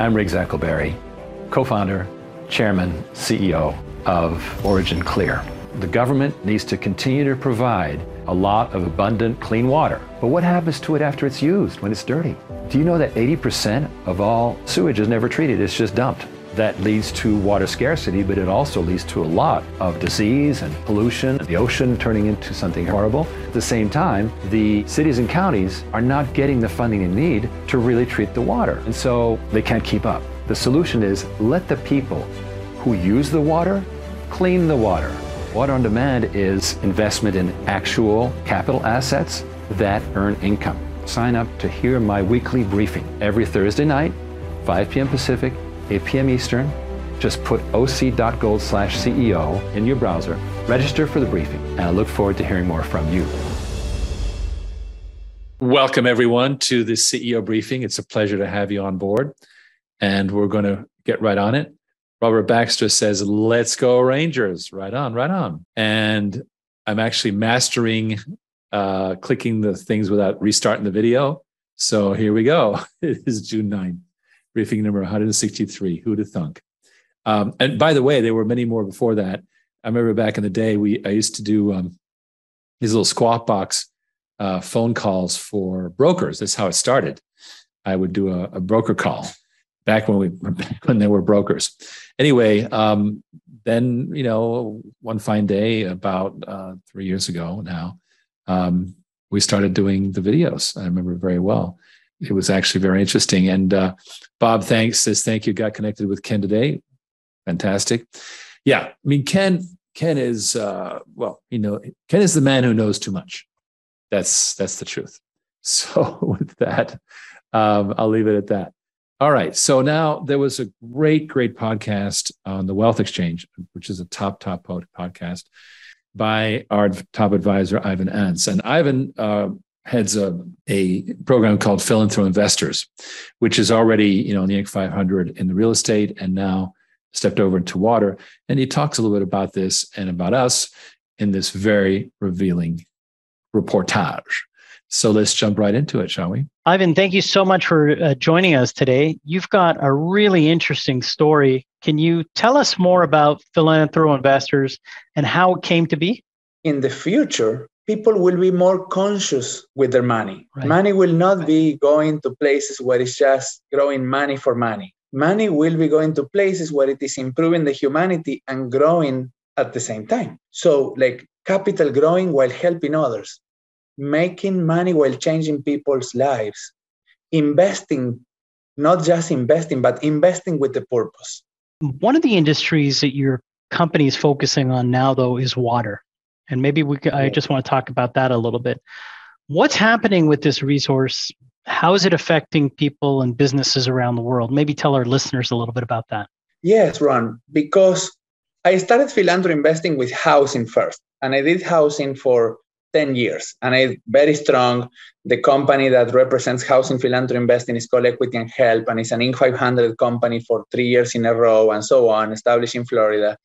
I'm Riggs Eckelberry, co founder, chairman, CEO of Origin Clear. The government needs to continue to provide a lot of abundant clean water. But what happens to it after it's used, when it's dirty? Do you know that 80% of all sewage is never treated? It's just dumped. That leads to water scarcity, but it also leads to a lot of disease and pollution, the ocean turning into something horrible. At the same time, the cities and counties are not getting the funding they need to really treat the water. And so they can't keep up. The solution is let the people who use the water clean the water. Water on demand is investment in actual capital assets that earn income. Sign up to hear my weekly briefing every Thursday night, 5 p.m. Pacific, 8 p.m. Eastern. Just put oc.gold slash CEO in your browser, register for the briefing, and I look forward to hearing more from you. Welcome, everyone, to the CEO briefing. It's a pleasure to have you on board, and we're going to get right on it. Robert Baxter says, Let's go, Rangers. Right on, right on. And I'm actually mastering uh, clicking the things without restarting the video. So here we go. It is June 9th briefing number 163. Who'd have thunk? Um, and by the way, there were many more before that. I remember back in the day, we I used to do um, these little squawk box uh, phone calls for brokers. That's how it started. I would do a, a broker call back when we when there were brokers. Anyway, um, then you know, one fine day, about uh, three years ago now, um, we started doing the videos. I remember very well it was actually very interesting. And uh, Bob, thanks says thank you. Got connected with Ken today. Fantastic. Yeah, I mean Ken. Ken is uh, well, you know, Ken is the man who knows too much. That's that's the truth. So with that, um, I'll leave it at that. All right. So now there was a great, great podcast on the Wealth Exchange, which is a top, top podcast by our top advisor, Ivan Ants. And Ivan uh, heads a, a program called Philanthro Investors, which is already, you know, in the Inc. 500 in the real estate and now stepped over into water. And he talks a little bit about this and about us in this very revealing reportage. So let's jump right into it, shall we? Ivan, thank you so much for uh, joining us today. You've got a really interesting story. Can you tell us more about Philanthro Investors and how it came to be? In the future, people will be more conscious with their money. Right. Money will not right. be going to places where it's just growing money for money. Money will be going to places where it is improving the humanity and growing at the same time. So, like capital growing while helping others, making money while changing people's lives, investing, not just investing, but investing with the purpose. One of the industries that your company is focusing on now, though, is water. And maybe we could, I just want to talk about that a little bit. What's happening with this resource? How is it affecting people and businesses around the world? Maybe tell our listeners a little bit about that. Yes, Ron, because I started philanthropy investing with housing first, and I did housing for 10 years. And I very strong. The company that represents housing philanthropy investing is called Equity and Help, and it's an Inc. 500 company for three years in a row, and so on, established in Florida.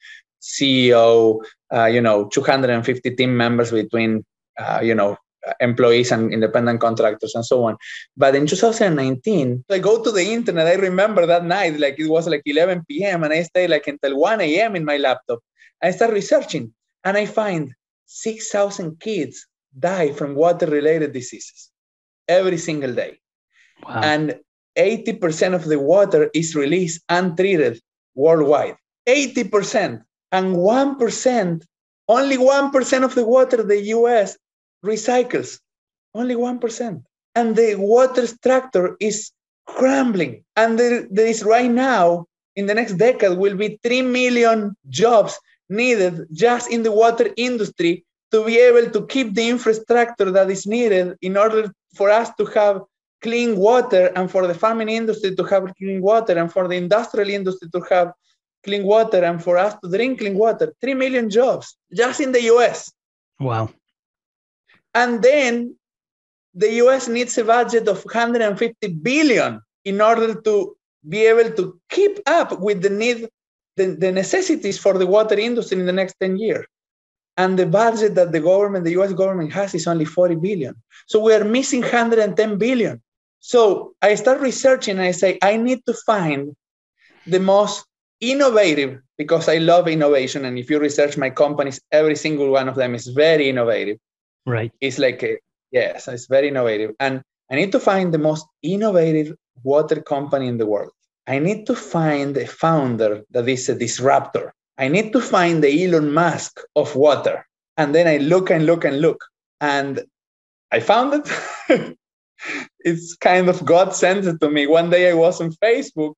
CEO, uh, you know, 250 team members between, uh, you know, employees and independent contractors and so on. But in 2019, I go to the internet. I remember that night, like it was like 11 p.m. and I stayed like until 1 a.m. in my laptop. I start researching and I find 6,000 kids die from water-related diseases every single day. Wow. And 80% of the water is released untreated worldwide. 80% and 1%, only 1% of the water the US recycles. Only 1%. And the water structure is crumbling. And there, there is right now, in the next decade, will be 3 million jobs needed just in the water industry to be able to keep the infrastructure that is needed in order for us to have clean water and for the farming industry to have clean water and for the industrial industry to have clean water and for us to drink clean water. Three million jobs just in the US. Wow. And then the US needs a budget of 150 billion in order to be able to keep up with the need, the, the necessities for the water industry in the next 10 years. And the budget that the government, the US government has is only 40 billion. So we are missing 110 billion. So I start researching and I say, I need to find the most innovative because I love innovation. And if you research my companies, every single one of them is very innovative. Right. It's like, a, yes, it's very innovative. And I need to find the most innovative water company in the world. I need to find a founder that is a disruptor. I need to find the Elon Musk of water. And then I look and look and look. And I found it. it's kind of God sent it to me. One day I was on Facebook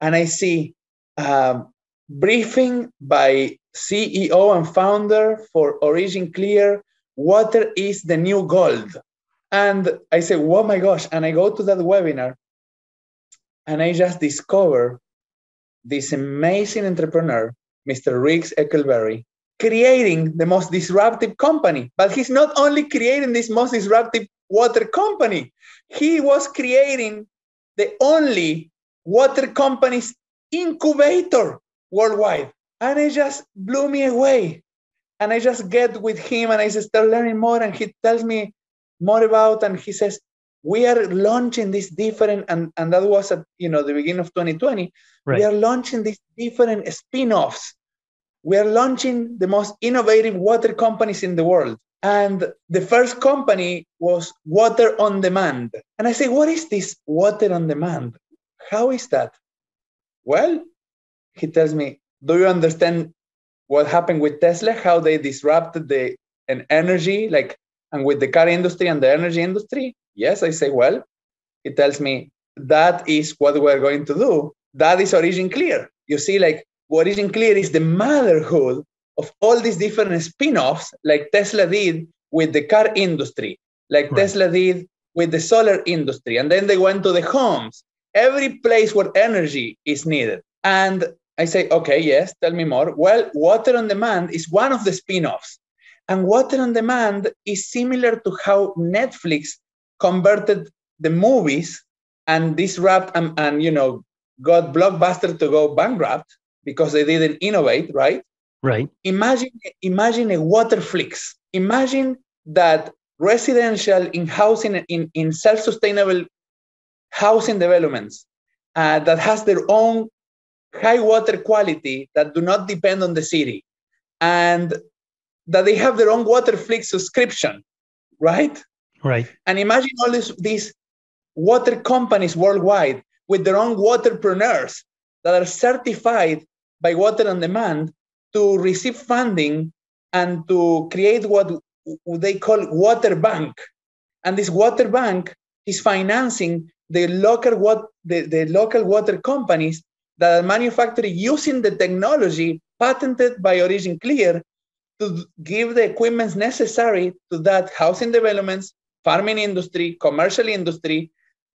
and I see um, briefing by CEO and founder for Origin Clear. Water is the new gold. And I say, oh my gosh. And I go to that webinar and I just discover this amazing entrepreneur, Mr. Riggs Eckelberry, creating the most disruptive company. But he's not only creating this most disruptive water company, he was creating the only water company's incubator worldwide. And it just blew me away. And I just get with him and I start learning more. And he tells me more about, and he says, we are launching this different, and, and that was at you know the beginning of 2020. Right. We are launching these different spin-offs. We are launching the most innovative water companies in the world. And the first company was Water on Demand. And I say, what is this Water on Demand? How is that? Well, he tells me, do you understand what happened with Tesla? How they disrupted the an energy, like, and with the car industry and the energy industry? Yes, I say, well, he tells me that is what we're going to do. That is Origin Clear. You see, like, Origin Clear is the motherhood of all these different spin-offs, like Tesla did with the car industry, like right. Tesla did with the solar industry, and then they went to the homes every place where energy is needed. And I say, okay, yes, tell me more. Well, Water on Demand is one of the spin offs. And Water on Demand is similar to how Netflix converted the movies and disrupt and, and you know got blockbuster to go bankrupt because they didn't innovate right right imagine imagine a waterflix imagine that residential in housing in, in self-sustainable housing developments uh, that has their own high water quality that do not depend on the city. And that they have their own water waterflix subscription right? Right. And imagine all this, these water companies worldwide with their own waterpreneurs that are certified by water on demand to receive funding and to create what they call water bank. And this water bank is financing the local what the, the local water companies that are manufacturing using the technology patented by Origin Clear to give the equipment necessary to that housing developments, farming industry, commercial industry,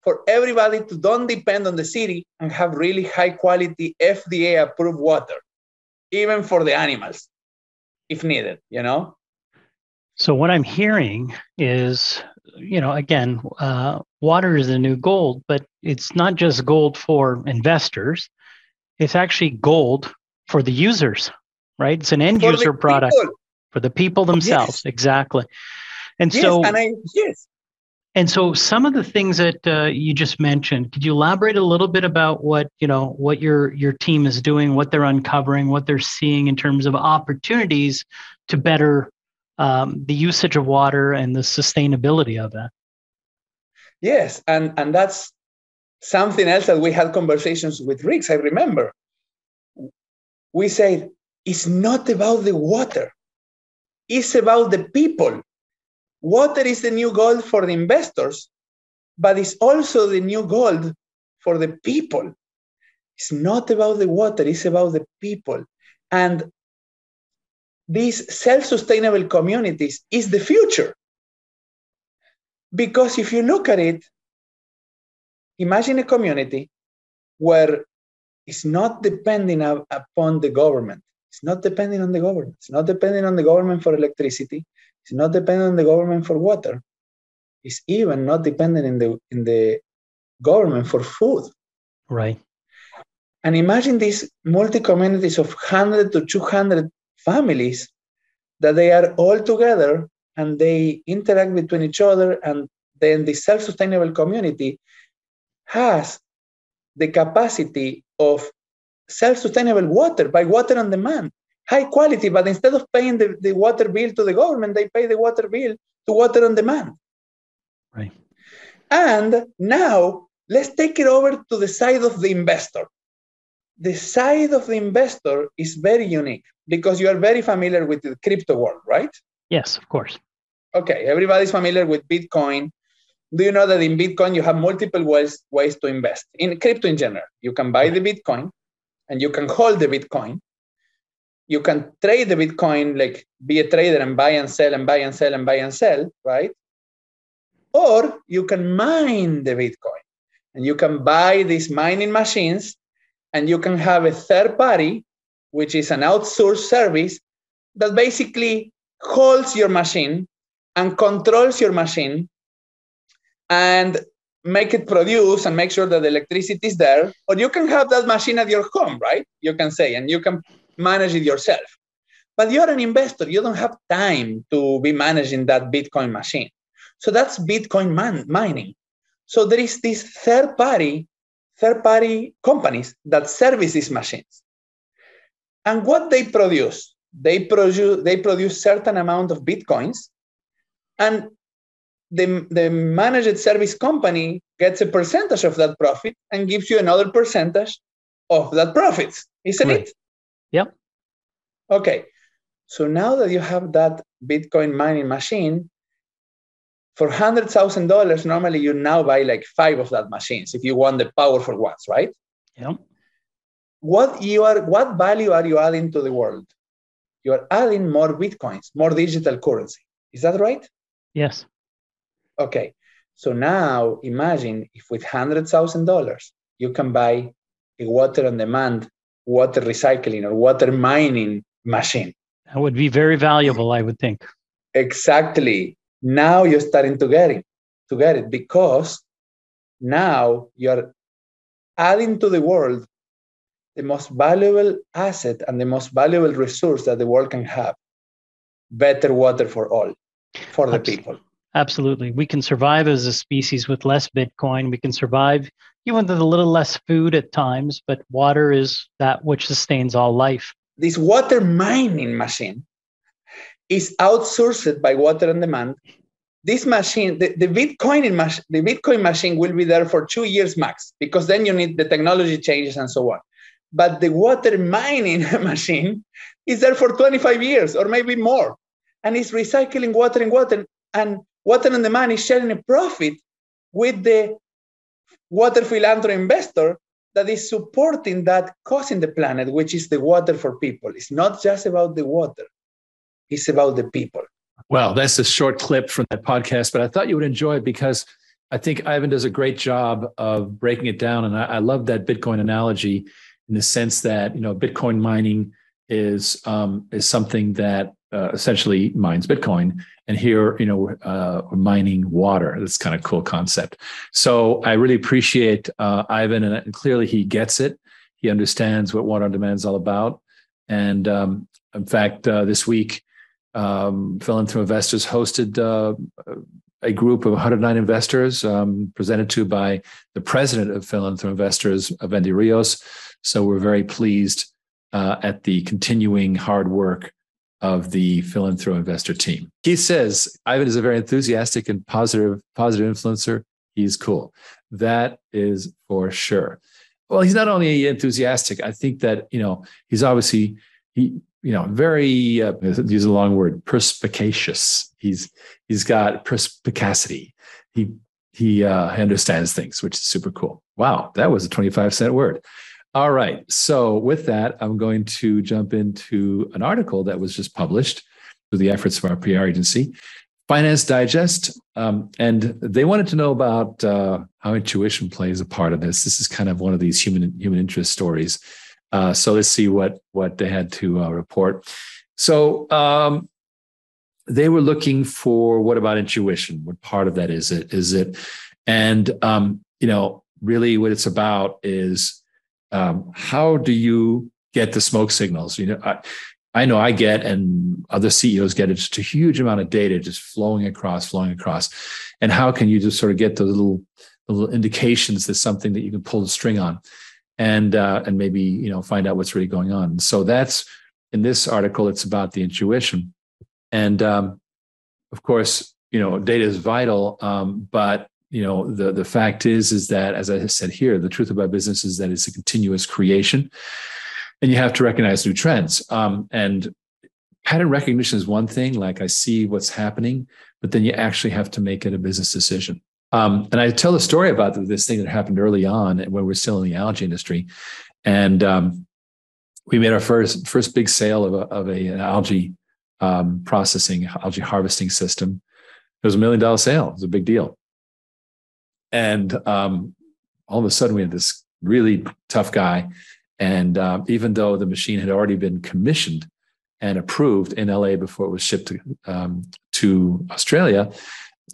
for everybody to don't depend on the city and have really high quality FDA approved water, even for the animals, if needed, you know? So what I'm hearing is you know, again, uh, water is the new gold, but it's not just gold for investors. It's actually gold for the users, right? It's an end for user product people. for the people themselves. Yes. Exactly. And yes, so, and I, yes. And so, some of the things that uh, you just mentioned, could you elaborate a little bit about what you know, what your your team is doing, what they're uncovering, what they're seeing in terms of opportunities to better um, the usage of water and the sustainability of that. Yes, and and that's something else that we had conversations with Riggs. I remember we said it's not about the water; it's about the people. Water is the new gold for the investors, but it's also the new gold for the people. It's not about the water; it's about the people. And these self-sustainable communities is the future. Because if you look at it, imagine a community where it's not depending upon the government. It's not depending on the government. It's not depending on the government for electricity. It's not dependent on the government for water. It's even not dependent in the in the government for food. Right. And imagine these multi communities of 100 to 200 families that they are all together and they interact between each other and then the self-sustainable community has the capacity of self-sustainable water by water on demand. High quality but instead of paying the, the water bill to the government they pay the water bill to water on demand. Right. And now let's take it over to the side of the investor the side of the investor is very unique because you are very familiar with the crypto world right? Yes of course. Okay everybody's familiar with bitcoin. Do you know that in bitcoin you have multiple ways ways to invest? In crypto in general you can buy the bitcoin and you can hold the bitcoin. You can trade the bitcoin like be a trader and buy and sell and buy and sell and buy and sell right? Or you can mine the bitcoin and you can buy these mining machines and you can have a third party which is an outsourced service that basically holds your machine and controls your machine and make it produce and make sure that the electricity is there. Or you can have that machine at your home right? You can say and you can manage it yourself. But you're an investor. You don't have time to be managing that bitcoin machine. So that's bitcoin man- mining. So there is this third party third party companies that service these machines and what they produce they produce they produce certain amount of bitcoins and the, the managed service company gets a percentage of that profit and gives you another percentage of that profit, isn't right. it? Yep. Okay. So now that you have that Bitcoin mining machine, for hundred thousand dollars, normally you now buy like five of that machines if you want the powerful ones, right? Yeah. What you are what value are you adding to the world? You are adding more bitcoins, more digital currency. Is that right? Yes. Okay, so now imagine if with $100,000 you can buy a water on demand water recycling or water mining machine. That would be very valuable, I would think. Exactly. Now you're starting to get it, to get it because now you're adding to the world the most valuable asset and the most valuable resource that the world can have better water for all, for the Absolutely. people. Absolutely. We can survive as a species with less Bitcoin. We can survive even with a little less food at times, but water is that which sustains all life. This water mining machine is outsourced by Water on Demand. This machine, the, the Bitcoin mach- the Bitcoin machine will be there for two years max because then you need the technology changes and so on. But the water mining machine is there for 25 years or maybe more. And it's recycling water and water. And Water on Demand is sharing a profit with the water philanthropy investor that is supporting that cause in the planet, which is the water for people. It's not just about the water, it's about the people. Well, that's a short clip from that podcast, but I thought you would enjoy it because I think Ivan does a great job of breaking it down. And I, I love that Bitcoin analogy in the sense that, you know, Bitcoin mining is um, is something that uh, essentially mines Bitcoin, and here you know uh, mining water. That's kind of cool concept. So I really appreciate uh, Ivan, and, clearly he gets it. He understands what water on demand is all about. And um, in fact, uh, this week, um, Philanthro Investors hosted uh, a group of 109 investors um, presented to by the president of Philanthro Investors, Wendy Rios. So we're very pleased uh, at the continuing hard work of the Philanthro Investor team. He says Ivan is a very enthusiastic and positive positive influencer. He's cool. That is for sure. Well, he's not only enthusiastic. I think that you know he's obviously he you know very uh, use a long word perspicacious. He's he's got perspicacity. He he uh, understands things, which is super cool. Wow, that was a twenty five cent word. All right. So, with that, I'm going to jump into an article that was just published through the efforts of our PR agency, Finance Digest. Um, and they wanted to know about uh, how intuition plays a part of this. This is kind of one of these human human interest stories. Uh, so let's see what what they had to uh, report. So um, they were looking for what about intuition? What part of that is it? Is it? And um, you know, really, what it's about is um, how do you get the smoke signals? You know, I, I know I get, and other CEOs get it, just a huge amount of data just flowing across, flowing across. And how can you just sort of get those little little indications that something that you can pull the string on and uh, and maybe you know find out what's really going on. So that's in this article it's about the intuition. And um, of course you know data is vital um, but you know the the fact is is that as i said here the truth about business is that it's a continuous creation and you have to recognize new trends. Um, and pattern recognition is one thing like i see what's happening but then you actually have to make it a business decision um, and I tell the story about this thing that happened early on when we were still in the algae industry, and um, we made our first first big sale of a, of a an algae um, processing algae harvesting system. It was a million dollar sale. It was a big deal, and um, all of a sudden we had this really tough guy, and um, even though the machine had already been commissioned and approved in LA before it was shipped to, um, to Australia,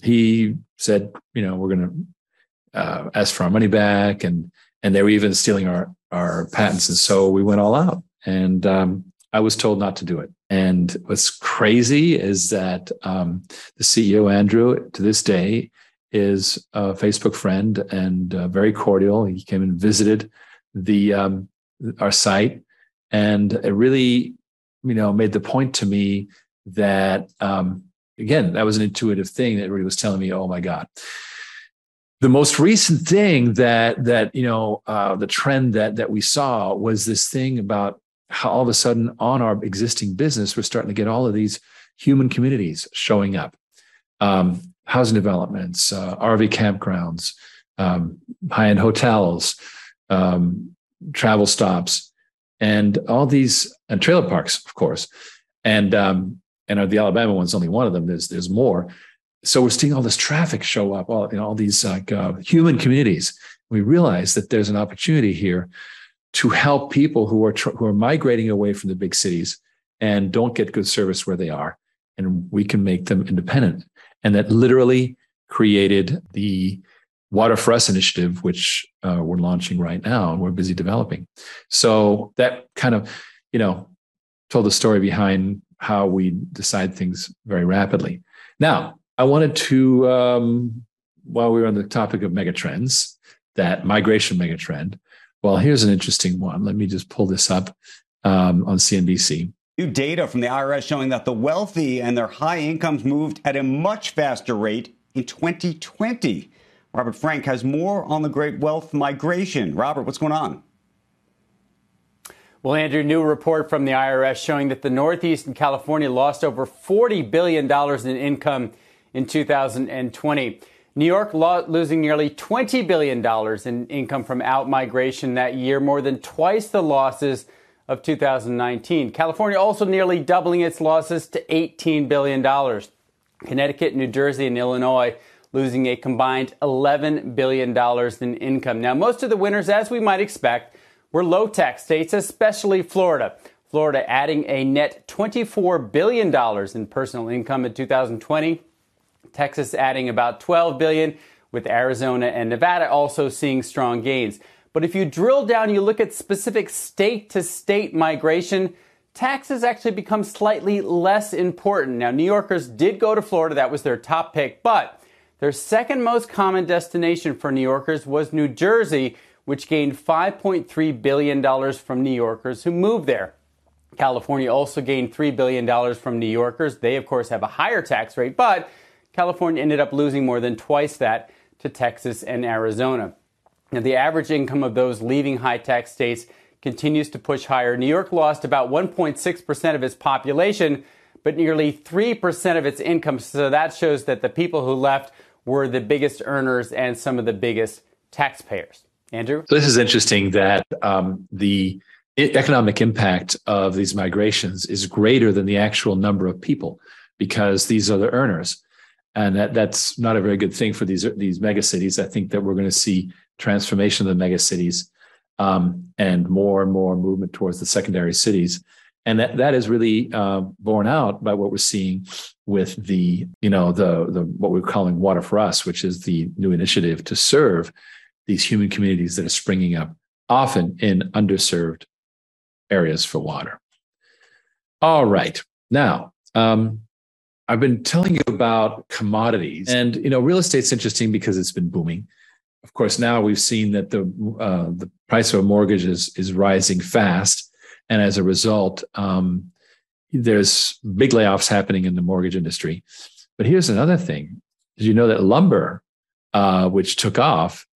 he said, you know, we're going to uh, ask for our money back, and and they were even stealing our our patents, and so we went all out. And um, I was told not to do it. And what's crazy is that um, the CEO Andrew, to this day, is a Facebook friend and uh, very cordial. He came and visited the um, our site, and it really, you know, made the point to me that um, again, that was an intuitive thing that really was telling me, oh my God. The most recent thing that that you know uh, the trend that that we saw was this thing about how all of a sudden on our existing business we're starting to get all of these human communities showing up, um, housing developments, uh, RV campgrounds, um, high end hotels, um, travel stops, and all these and trailer parks, of course, and um, and the Alabama one's only one of them. There's there's more. So we're seeing all this traffic show up, all know, all these like uh, human communities. We realize that there's an opportunity here to help people who are tr- who are migrating away from the big cities and don't get good service where they are, and we can make them independent. And that literally created the Water for Us initiative, which uh, we're launching right now and we're busy developing. So that kind of, you know, told the story behind how we decide things very rapidly. Now, I wanted to, um, while we were on the topic of megatrends, that migration megatrend. Well, here's an interesting one. Let me just pull this up um, on CNBC. New data from the IRS showing that the wealthy and their high incomes moved at a much faster rate in 2020. Robert Frank has more on the great wealth migration. Robert, what's going on? Well, Andrew, new report from the IRS showing that the Northeast and California lost over $40 billion in income in 2020. New York losing nearly $20 billion in income from out migration that year, more than twice the losses of 2019. California also nearly doubling its losses to $18 billion. Connecticut, New Jersey, and Illinois losing a combined $11 billion in income. Now, most of the winners, as we might expect, were low tax states, especially Florida. Florida adding a net $24 billion in personal income in 2020. Texas adding about 12 billion, with Arizona and Nevada also seeing strong gains. But if you drill down, you look at specific state to state migration, taxes actually become slightly less important. Now, New Yorkers did go to Florida, that was their top pick, but their second most common destination for New Yorkers was New Jersey, which gained $5.3 billion from New Yorkers who moved there. California also gained $3 billion from New Yorkers. They, of course, have a higher tax rate, but California ended up losing more than twice that to Texas and Arizona. Now, the average income of those leaving high tax states continues to push higher. New York lost about 1.6% of its population, but nearly 3% of its income. So that shows that the people who left were the biggest earners and some of the biggest taxpayers. Andrew? So this is interesting that um, the economic impact of these migrations is greater than the actual number of people because these are the earners. And that, that's not a very good thing for these, these mega cities. I think that we're going to see transformation of the mega cities um, and more and more movement towards the secondary cities. And that, that is really uh, borne out by what we're seeing with the, you know, the, the what we're calling Water for Us, which is the new initiative to serve these human communities that are springing up, often in underserved areas for water. All right. Now, um, I've been telling you about commodities, and you know, real estate's interesting because it's been booming of course, now we've seen that the uh, the price of a mortgage is is rising fast, and as a result, um, there's big layoffs happening in the mortgage industry. But here's another thing: Did you know that lumber, uh, which took off,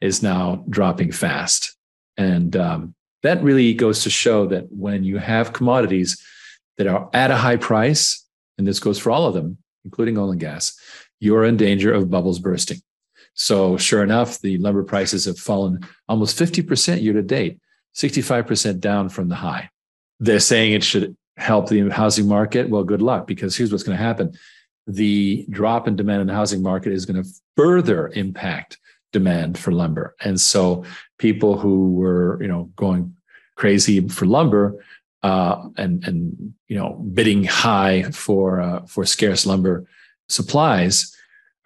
is now dropping fast, and um, that really goes to show that when you have commodities that are at a high price, and this goes for all of them, including oil and gas, you're in danger of bubbles bursting. So, sure enough, the lumber prices have fallen almost 50% year to date, 65% down from the high. They're saying it should help the housing market. Well, good luck, because here's what's going to happen the drop in demand in the housing market is going to further impact demand for lumber. And so people who were, you know, going crazy for lumber uh, and and you know bidding high for uh, for scarce lumber supplies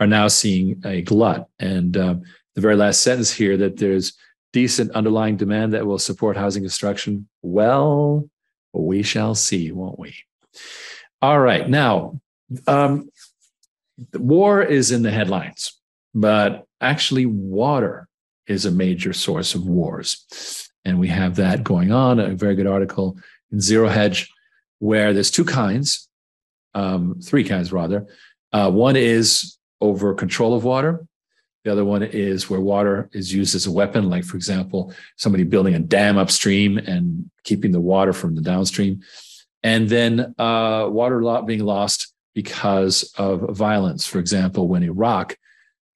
are now seeing a glut. And uh, the very last sentence here that there's decent underlying demand that will support housing construction. Well, we shall see, won't we? All right. Now, um, war is in the headlines, but actually, water is a major source of wars. And we have that going on. A very good article in Zero Hedge, where there's two kinds, um, three kinds rather. Uh, one is over control of water. The other one is where water is used as a weapon, like, for example, somebody building a dam upstream and keeping the water from the downstream. And then uh, water being lost because of violence. For example, when Iraq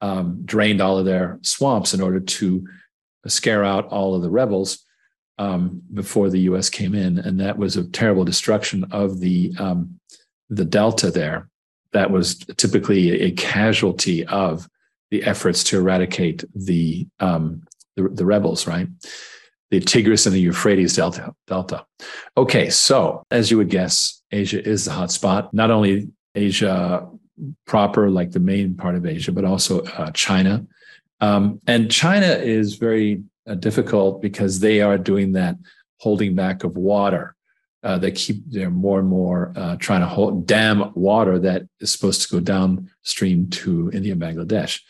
um, drained all of their swamps in order to scare out all of the rebels um, before the U.S. came in, and that was a terrible destruction of the um, the delta there. That was typically a casualty of the efforts to eradicate the um, the, the rebels, right? The Tigris and the Euphrates delta. Delta. Okay, so as you would guess, Asia is the hot spot. Not only Asia proper, like the main part of Asia, but also uh, China. Um, and China is very uh, difficult because they are doing that holding back of water. Uh, they keep they're more and more uh, trying to hold dam water that is supposed to go downstream to India and Bangladesh.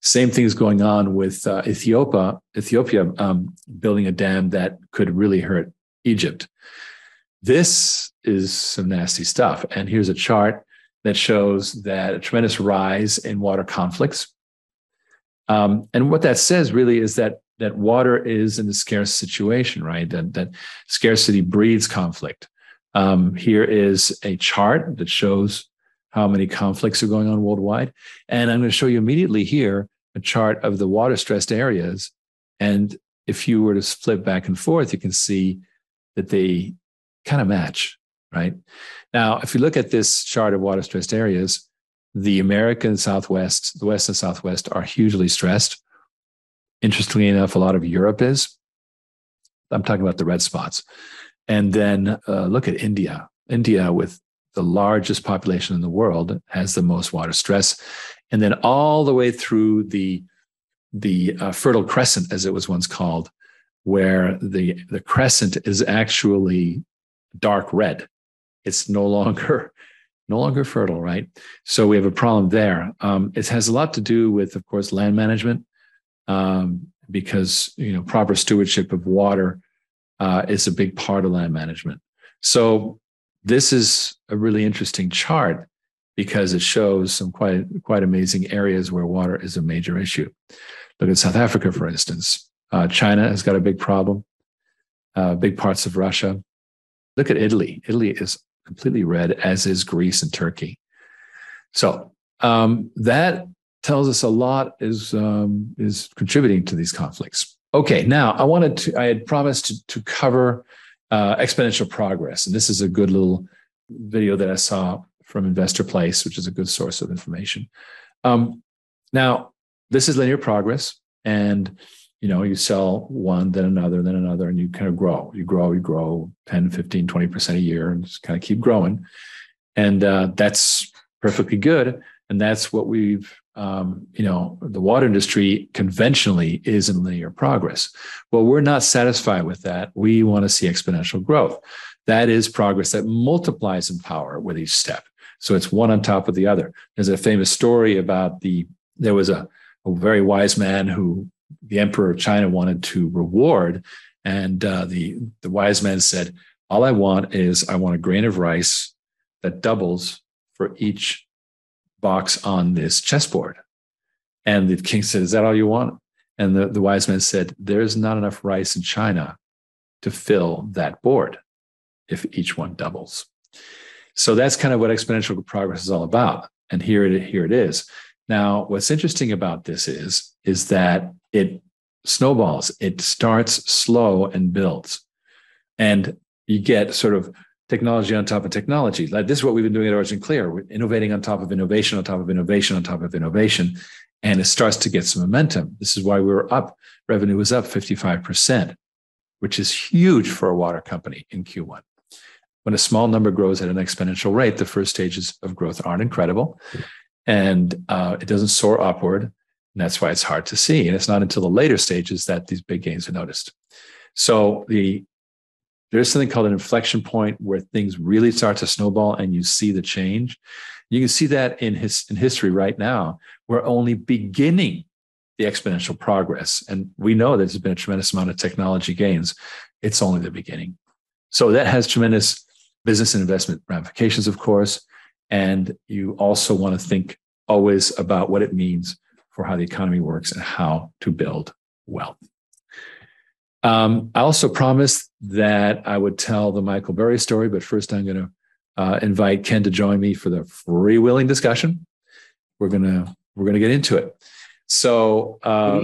Same thing is going on with uh, Ethiopia. Ethiopia um, building a dam that could really hurt Egypt. This is some nasty stuff. And here's a chart that shows that a tremendous rise in water conflicts. Um, and what that says really is that that water is in a scarce situation, right? That that scarcity breeds conflict. Um, here is a chart that shows how many conflicts are going on worldwide, and I'm going to show you immediately here a chart of the water stressed areas. And if you were to flip back and forth, you can see that they kind of match right? Now, if you look at this chart of water stressed areas, the American Southwest, the West and Southwest are hugely stressed. Interestingly enough, a lot of Europe is. I'm talking about the red spots. And then uh, look at India. India, with the largest population in the world, has the most water stress. And then all the way through the, the uh, Fertile Crescent, as it was once called, where the, the crescent is actually dark red it's no longer no longer fertile, right? So we have a problem there. Um, it has a lot to do with, of course, land management, um, because you know proper stewardship of water uh, is a big part of land management. So this is a really interesting chart because it shows some quite quite amazing areas where water is a major issue. Look at South Africa, for instance. Uh, China has got a big problem. Uh, big parts of Russia. Look at Italy. Italy is completely red, as is Greece and Turkey. So um, that tells us a lot is um, is contributing to these conflicts. Okay, now I wanted to. I had promised to, to cover uh, exponential progress, and this is a good little video that I saw from Investor Place, which is a good source of information. Um, now, this is linear progress, and you know you sell one then another then another and you kind of grow. You grow you grow 10 15 20% a year and just kind of keep growing. And uh, that's perfectly good. And that's what we've um, you know the water industry conventionally is in linear progress. Well we're not satisfied with that. We want to see exponential growth. That is progress that multiplies in power with each step. So it's one on top of the other. There's a famous story about the there was a, a very wise man who the emperor of China wanted to reward, and uh, the the wise men said, "All I want is I want a grain of rice that doubles for each box on this chessboard." And the king said, "Is that all you want?" And the, the wise men said, "There is not enough rice in China to fill that board if each one doubles." So that's kind of what exponential progress is all about. And here it here it is. Now, what's interesting about this is is that it snowballs. It starts slow and builds, and you get sort of technology on top of technology. Like this is what we've been doing at Origin Clear. We're innovating on top of innovation, on top of innovation, on top of innovation, and it starts to get some momentum. This is why we were up. Revenue was up 55%, which is huge for a water company in Q1. When a small number grows at an exponential rate, the first stages of growth aren't incredible and uh, it doesn't soar upward. And that's why it's hard to see. And it's not until the later stages that these big gains are noticed. So the there's something called an inflection point where things really start to snowball and you see the change. You can see that in his in history right now. We're only beginning the exponential progress. And we know that there's been a tremendous amount of technology gains. It's only the beginning. So that has tremendous business and investment ramifications, of course. And you also want to think always about what it means for how the economy works and how to build wealth. Um, I also promised that I would tell the Michael Burry story, but first I'm going to uh, invite Ken to join me for the freewheeling discussion. We're gonna we're gonna get into it. So, uh,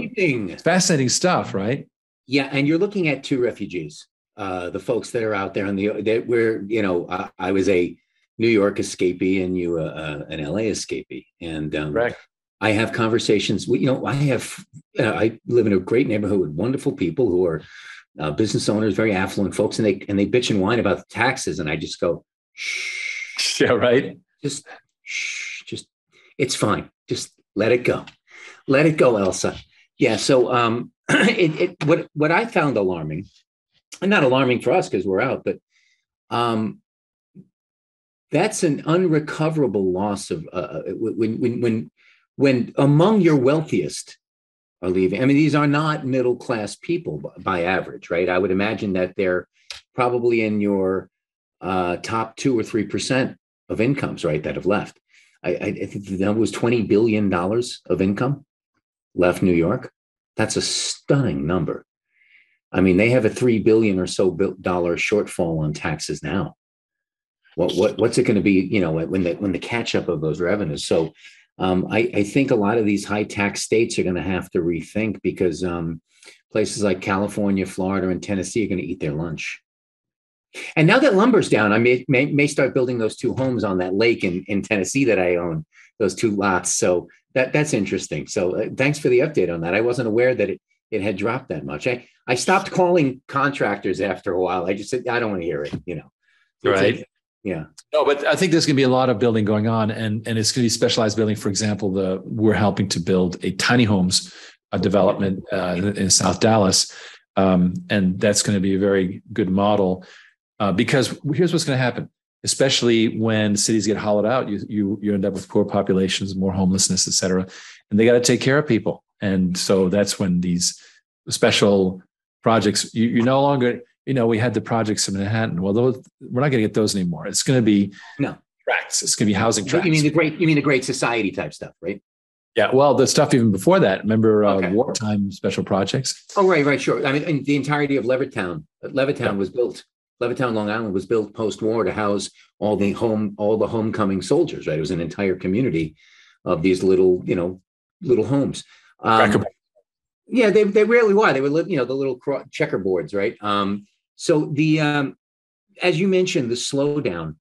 fascinating stuff, right? Yeah, and you're looking at two refugees, uh, the folks that are out there on the that where you know I, I was a New York escapee and you uh, an LA escapee. And um, right. I have conversations. you know, I have. Uh, I live in a great neighborhood with wonderful people who are uh, business owners, very affluent folks, and they and they bitch and whine about the taxes, and I just go, shh, yeah, right. Just, shh, just, it's fine. Just let it go, let it go, Elsa. Yeah. So, um, it, it what what I found alarming, and not alarming for us because we're out, but um, that's an unrecoverable loss of uh, uh when when when when among your wealthiest are leaving. I mean, these are not middle class people by average, right? I would imagine that they're probably in your uh, top two or three percent of incomes, right, that have left. I, I think the number was twenty billion dollars of income left New York. That's a stunning number. I mean, they have a three billion or so dollar shortfall on taxes now what what what's it going to be you know when the when the catch up of those revenues so um, I, I, think a lot of these high tax states are going to have to rethink because um, places like California, Florida, and Tennessee are going to eat their lunch. And now that lumber's down, I may, may, may start building those two homes on that lake in, in Tennessee that I own, those two lots. So that that's interesting. So uh, thanks for the update on that. I wasn't aware that it it had dropped that much. I I stopped calling contractors after a while. I just said I don't want to hear it. You know, right? Yeah. No but i think there's going to be a lot of building going on and and it's going to be specialized building. For example the we're helping to build a tiny homes a development uh, in, south dallas. Um, and that's going to be a very good model uh, because here's what's going to happen especially when cities get hollowed out you you you end up with poor populations more homelessness et cetera and they got to take care of people. And so that's when these special projects you, you're no longer you know, we had the projects in Manhattan. Well, those, we're not going to get those anymore. It's going to be no tracks. It's going to be housing tracks. You mean the great? You mean the Great Society type stuff, right? Yeah. Well, the stuff even before that. Remember uh, okay. wartime special projects? Oh, right, right, sure. I mean, the entirety of Levittown. Levittown yeah. was built. Levittown, Long Island, was built post-war to house all the home, all the homecoming soldiers. Right, it was an entire community of these little, you know, little homes. Um, yeah, they they really were. They were, you know, the little checkerboards, right? Um, so the um, as you mentioned, the slowdown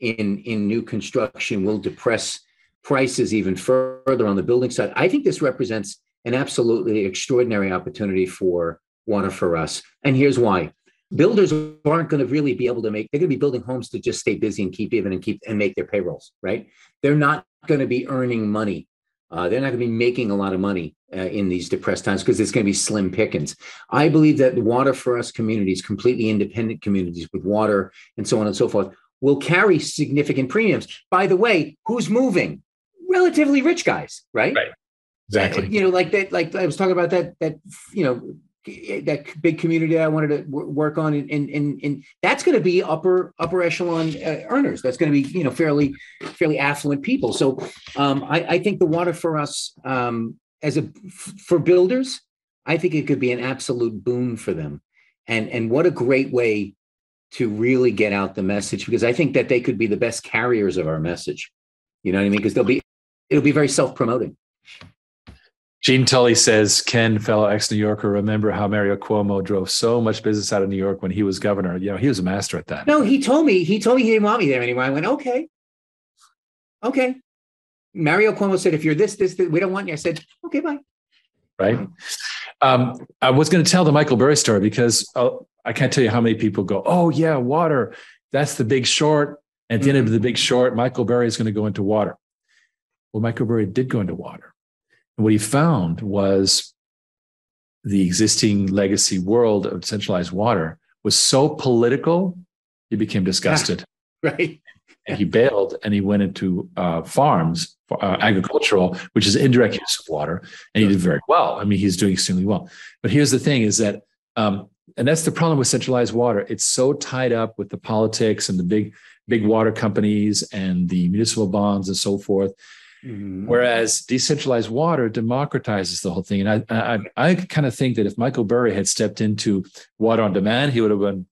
in in new construction will depress prices even further on the building side. I think this represents an absolutely extraordinary opportunity for water for us, and here's why: builders aren't going to really be able to make. They're going to be building homes to just stay busy and keep even and keep and make their payrolls. Right? They're not going to be earning money. Uh, they're not going to be making a lot of money uh, in these depressed times because it's going to be slim pickings. I believe that water for us communities, completely independent communities with water and so on and so forth, will carry significant premiums. By the way, who's moving? Relatively rich guys, right? Right. Exactly. You know, like that. Like I was talking about that. That you know that big community I wanted to work on, and and and, that's going to be upper upper echelon uh, earners. That's going to be you know fairly fairly affluent people. So um, I, I think the water for us um, as a for builders, I think it could be an absolute boon for them, and and what a great way to really get out the message because I think that they could be the best carriers of our message. You know what I mean? Because they'll be it'll be very self promoting. Gene Tully says, Ken, fellow ex New Yorker, remember how Mario Cuomo drove so much business out of New York when he was governor? You know, he was a master at that. No, he told me, he told me he didn't want me there anymore. I went, okay. Okay. Mario Cuomo said, if you're this, this, this we don't want you. I said, okay, bye. Right. Um, I was going to tell the Michael Burry story because uh, I can't tell you how many people go, oh, yeah, water. That's the big short. At the end of the big short, Michael Burry is going to go into water. Well, Michael Burry did go into water. And what he found was the existing legacy world of centralized water was so political, he became disgusted. Right. And he bailed and he went into uh, farms, uh, agricultural, which is indirect use of water. And he did very well. I mean, he's doing extremely well. But here's the thing is that, um, and that's the problem with centralized water. It's so tied up with the politics and the big, big water companies and the municipal bonds and so forth Mm-hmm. Whereas decentralized water democratizes the whole thing. And I, I, I kind of think that if Michael Burry had stepped into water on demand, he would have been,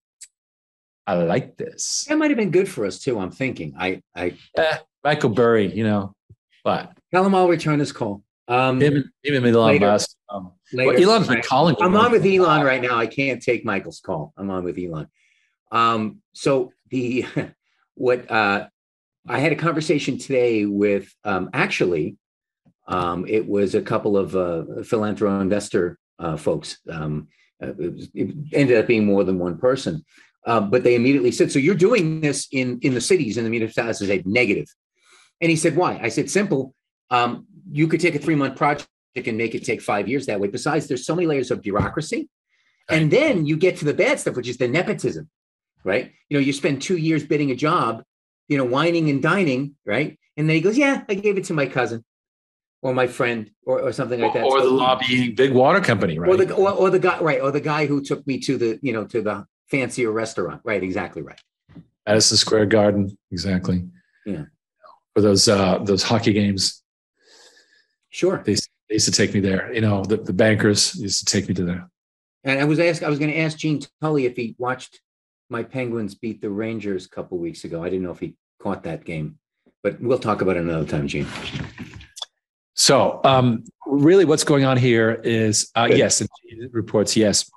I like this. That might have been good for us too. I'm thinking. I, I, eh, Michael Burry, you know, but tell him I'll return his call. Um, him, him and Elon Musk. Um, well, Elon's been calling. I'm on with Elon right now. I can't take Michael's call. I'm on with Elon. Um, so the what uh, I had a conversation today with um, actually, um, it was a couple of uh, philanthro investor uh, folks. Um, uh, it, it, ended up being more than one person, uh, but they immediately said, "So you're doing this in in the cities in the municipalities?" I said, "Negative," and he said, "Why?" I said, "Simple. Um, you could take a three month project and make it take five years that way. Besides, there's so many layers of bureaucracy, and then you get to the bad stuff, which is the nepotism." Right? You know, you spend two years bidding a job you know, wining and dining, right? And then he goes, "Yeah, I gave it to my cousin." Or my friend, or, or something like that. Or the lobbying big water company, right? Or the or, or the guy, right? Or the guy who took me to the, you know, to the fancier restaurant, right? Exactly right. Madison Square Garden, exactly. Yeah. For those uh those hockey games. Sure. They, they used to take me there. You know, the, the bankers used to take me to there. And I was asked, I was going to ask Gene Tully if he watched my Penguins beat the Rangers a couple weeks ago. I didn't know if he caught that game, but we'll talk about it another time, Gene. So, um, really, what's going on here is uh, yes, reports yes.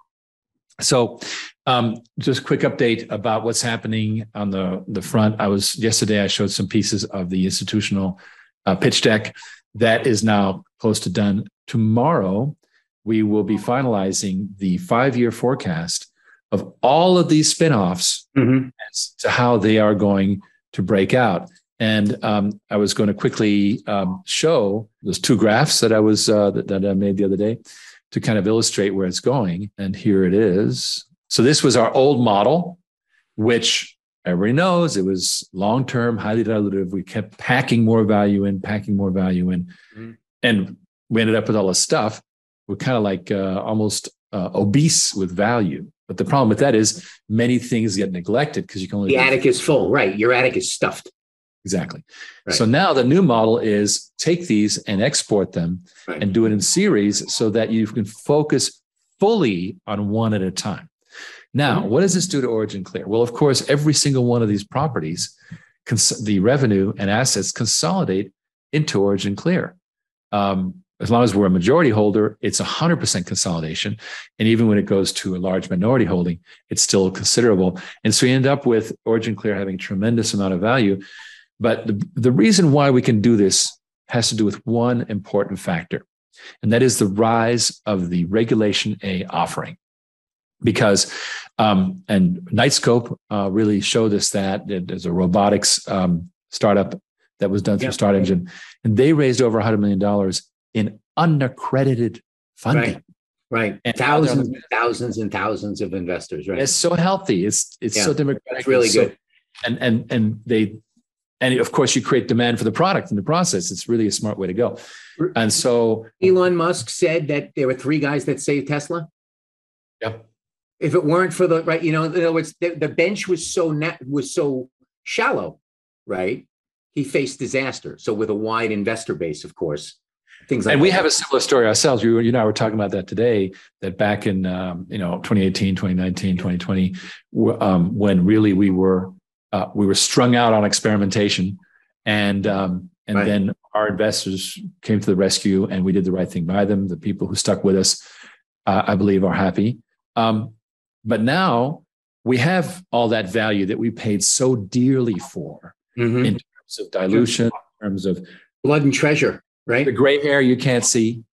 So, um, just quick update about what's happening on the the front. I was yesterday. I showed some pieces of the institutional uh, pitch deck that is now close to done. Tomorrow, we will be finalizing the five year forecast of all of these spinoffs mm-hmm. as to how they are going to break out. And um, I was going to quickly um, show those two graphs that I was uh, that, that I made the other day to kind of illustrate where it's going. And here it is. So this was our old model, which everybody knows it was long term, highly dilutive. We kept packing more value in, packing more value in, mm-hmm. and we ended up with all this stuff. We're kind of like uh, almost uh, obese with value. But the problem with that is many things get neglected because you can only the attic is full, right? Your attic is stuffed. Exactly. Right. So now the new model is take these and export them right. and do it in series so that you can focus fully on one at a time. Now, mm-hmm. what does this do to OriginClear? Well, of course, every single one of these properties, cons- the revenue and assets consolidate into OriginClear. Um, as long as we're a majority holder, it's 100% consolidation. And even when it goes to a large minority holding, it's still considerable. And so you end up with OriginClear having a tremendous amount of value. But the, the reason why we can do this has to do with one important factor, and that is the rise of the Regulation A offering. Because, um, and Knightscope uh, really showed us that there's a robotics um, startup that was done through yep. StartEngine, and they raised over $100 million in unaccredited funding. Right. Right. And thousands and thousands and thousands of investors, right? It's so healthy. It's it's yeah. so democratic. It's really so, good. And and and they and of course, you create demand for the product in the process. It's really a smart way to go. And so Elon Musk said that there were three guys that saved Tesla. Yeah. If it weren't for the right, you know, in other words, the, the bench was so net was so shallow, right? He faced disaster. So with a wide investor base, of course, things like and we that. have a similar story ourselves. You, you and I were talking about that today. That back in um, you know 2018, 2019, 2020, um, when really we were uh, we were strung out on experimentation, and um, and Right. then our investors came to the rescue, and we did the right thing by them. The people who stuck with us, uh, I believe, are happy. Um, but now we have all that value that we paid so dearly for Mhm. in terms of dilution, in terms of blood and treasure, right? the gray hair you can't see.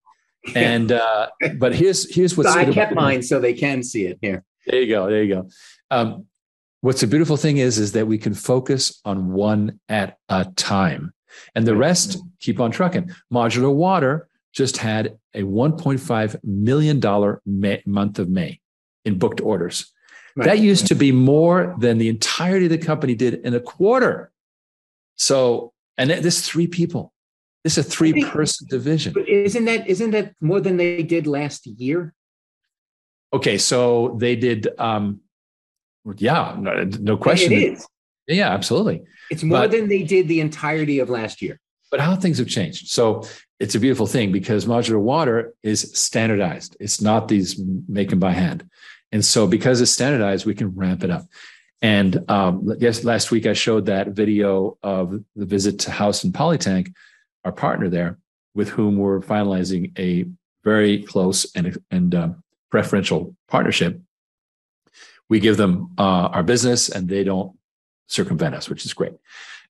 And uh, but here's here's what's So I kept mine so they can see it here. There you go. There you go. Um, what's the beautiful thing is is that we can focus on one at a time, and the rest keep on trucking. Modular Water just had a 1.5 million dollar month of May in booked orders. Right. That used to be more than the entirety of the company did in a quarter. So, and this three people. This is a three person division. But isn't that isn't that more than they did last year? Okay, so they did. um Yeah, no, no question. It is. Yeah, absolutely. It's more But- than they did the entirety of last year. But how things have changed. So it's a beautiful thing because modular water is standardized. It's not these make them by hand. And so because it's standardized, we can ramp it up. And um, yes, last week I showed that video of the visit to House and Polytank, our partner there, with whom we're finalizing a very close and, and um, preferential partnership. We give them uh, our business and they don't circumvent us, which is great.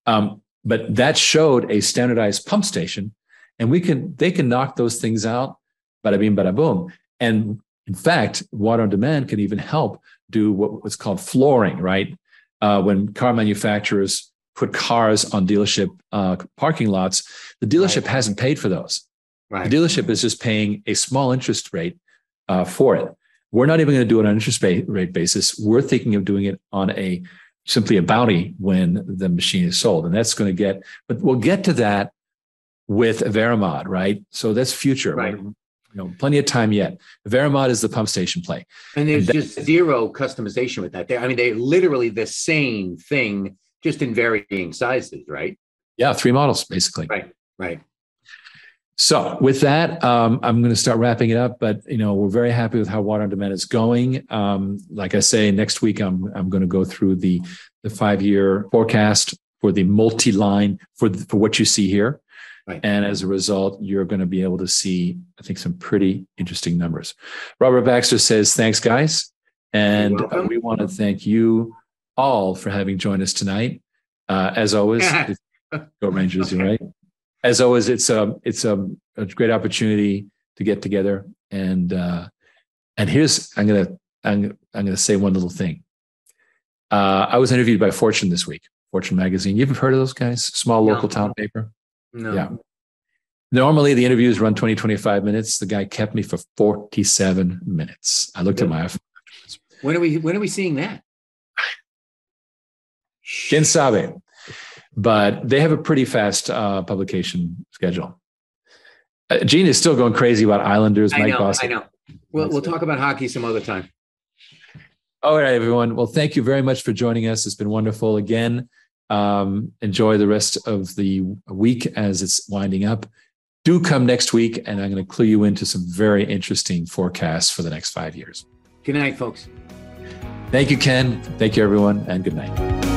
Um, but that showed a standardized pump station and we can they can knock those things out bada bing bada boom and in fact water on demand can even help do what was called flooring right uh, when car manufacturers put cars on dealership uh, parking lots the dealership Right. hasn't paid for those Right. the dealership is just paying a small interest rate uh, for it we're not even going to do it on an interest rate basis we're thinking of doing it on a simply a bounty when the machine is sold. And that's going to get, but we'll get to that with Verimod, right? So that's future. Right. You know, plenty of time yet. Verimod is the pump station play. And there's And that- just zero customization with that. They, I mean, they're literally the same thing, just in varying sizes, right? Yeah, three models basically. Right. Right. So with that, um, I'm going to start wrapping it up. But you know, we're very happy with how Water on Demand is going. Um, like I say, next week I'm I'm going to go through the the five year forecast for the multi line for the, for what you see here. Right. And as a result, you're going to be able to see, I think, some pretty interesting numbers. Robert Baxter says, "Thanks, guys," and uh, we want to thank you all for having joined us tonight. Uh, as always, go Rangers, you're right? As always, it's a it's a, a great opportunity to get together and uh, and here's I'm gonna I'm, I'm gonna say one little thing. Uh, I was interviewed by Fortune this week, Fortune magazine. You've heard of those guys? Small No. local town paper. No. Yeah. Normally the interviews run 20, 25 minutes. The guy kept me for 47 minutes. I looked at my When are we when are we seeing that? Quién sabe? But they have a pretty fast uh, publication schedule. Uh, Gene is still going crazy about Islanders. I Mike know, Boss. I know. We'll, we'll talk about hockey some other time. All right, everyone. Well, thank you very much for joining us. It's been wonderful again. Um, enjoy the rest of the week as it's winding up. Do come next week, and I'm going to clue you into some very interesting forecasts for the next five years. Good night, folks. Thank you, Ken. Thank you, everyone, and good night.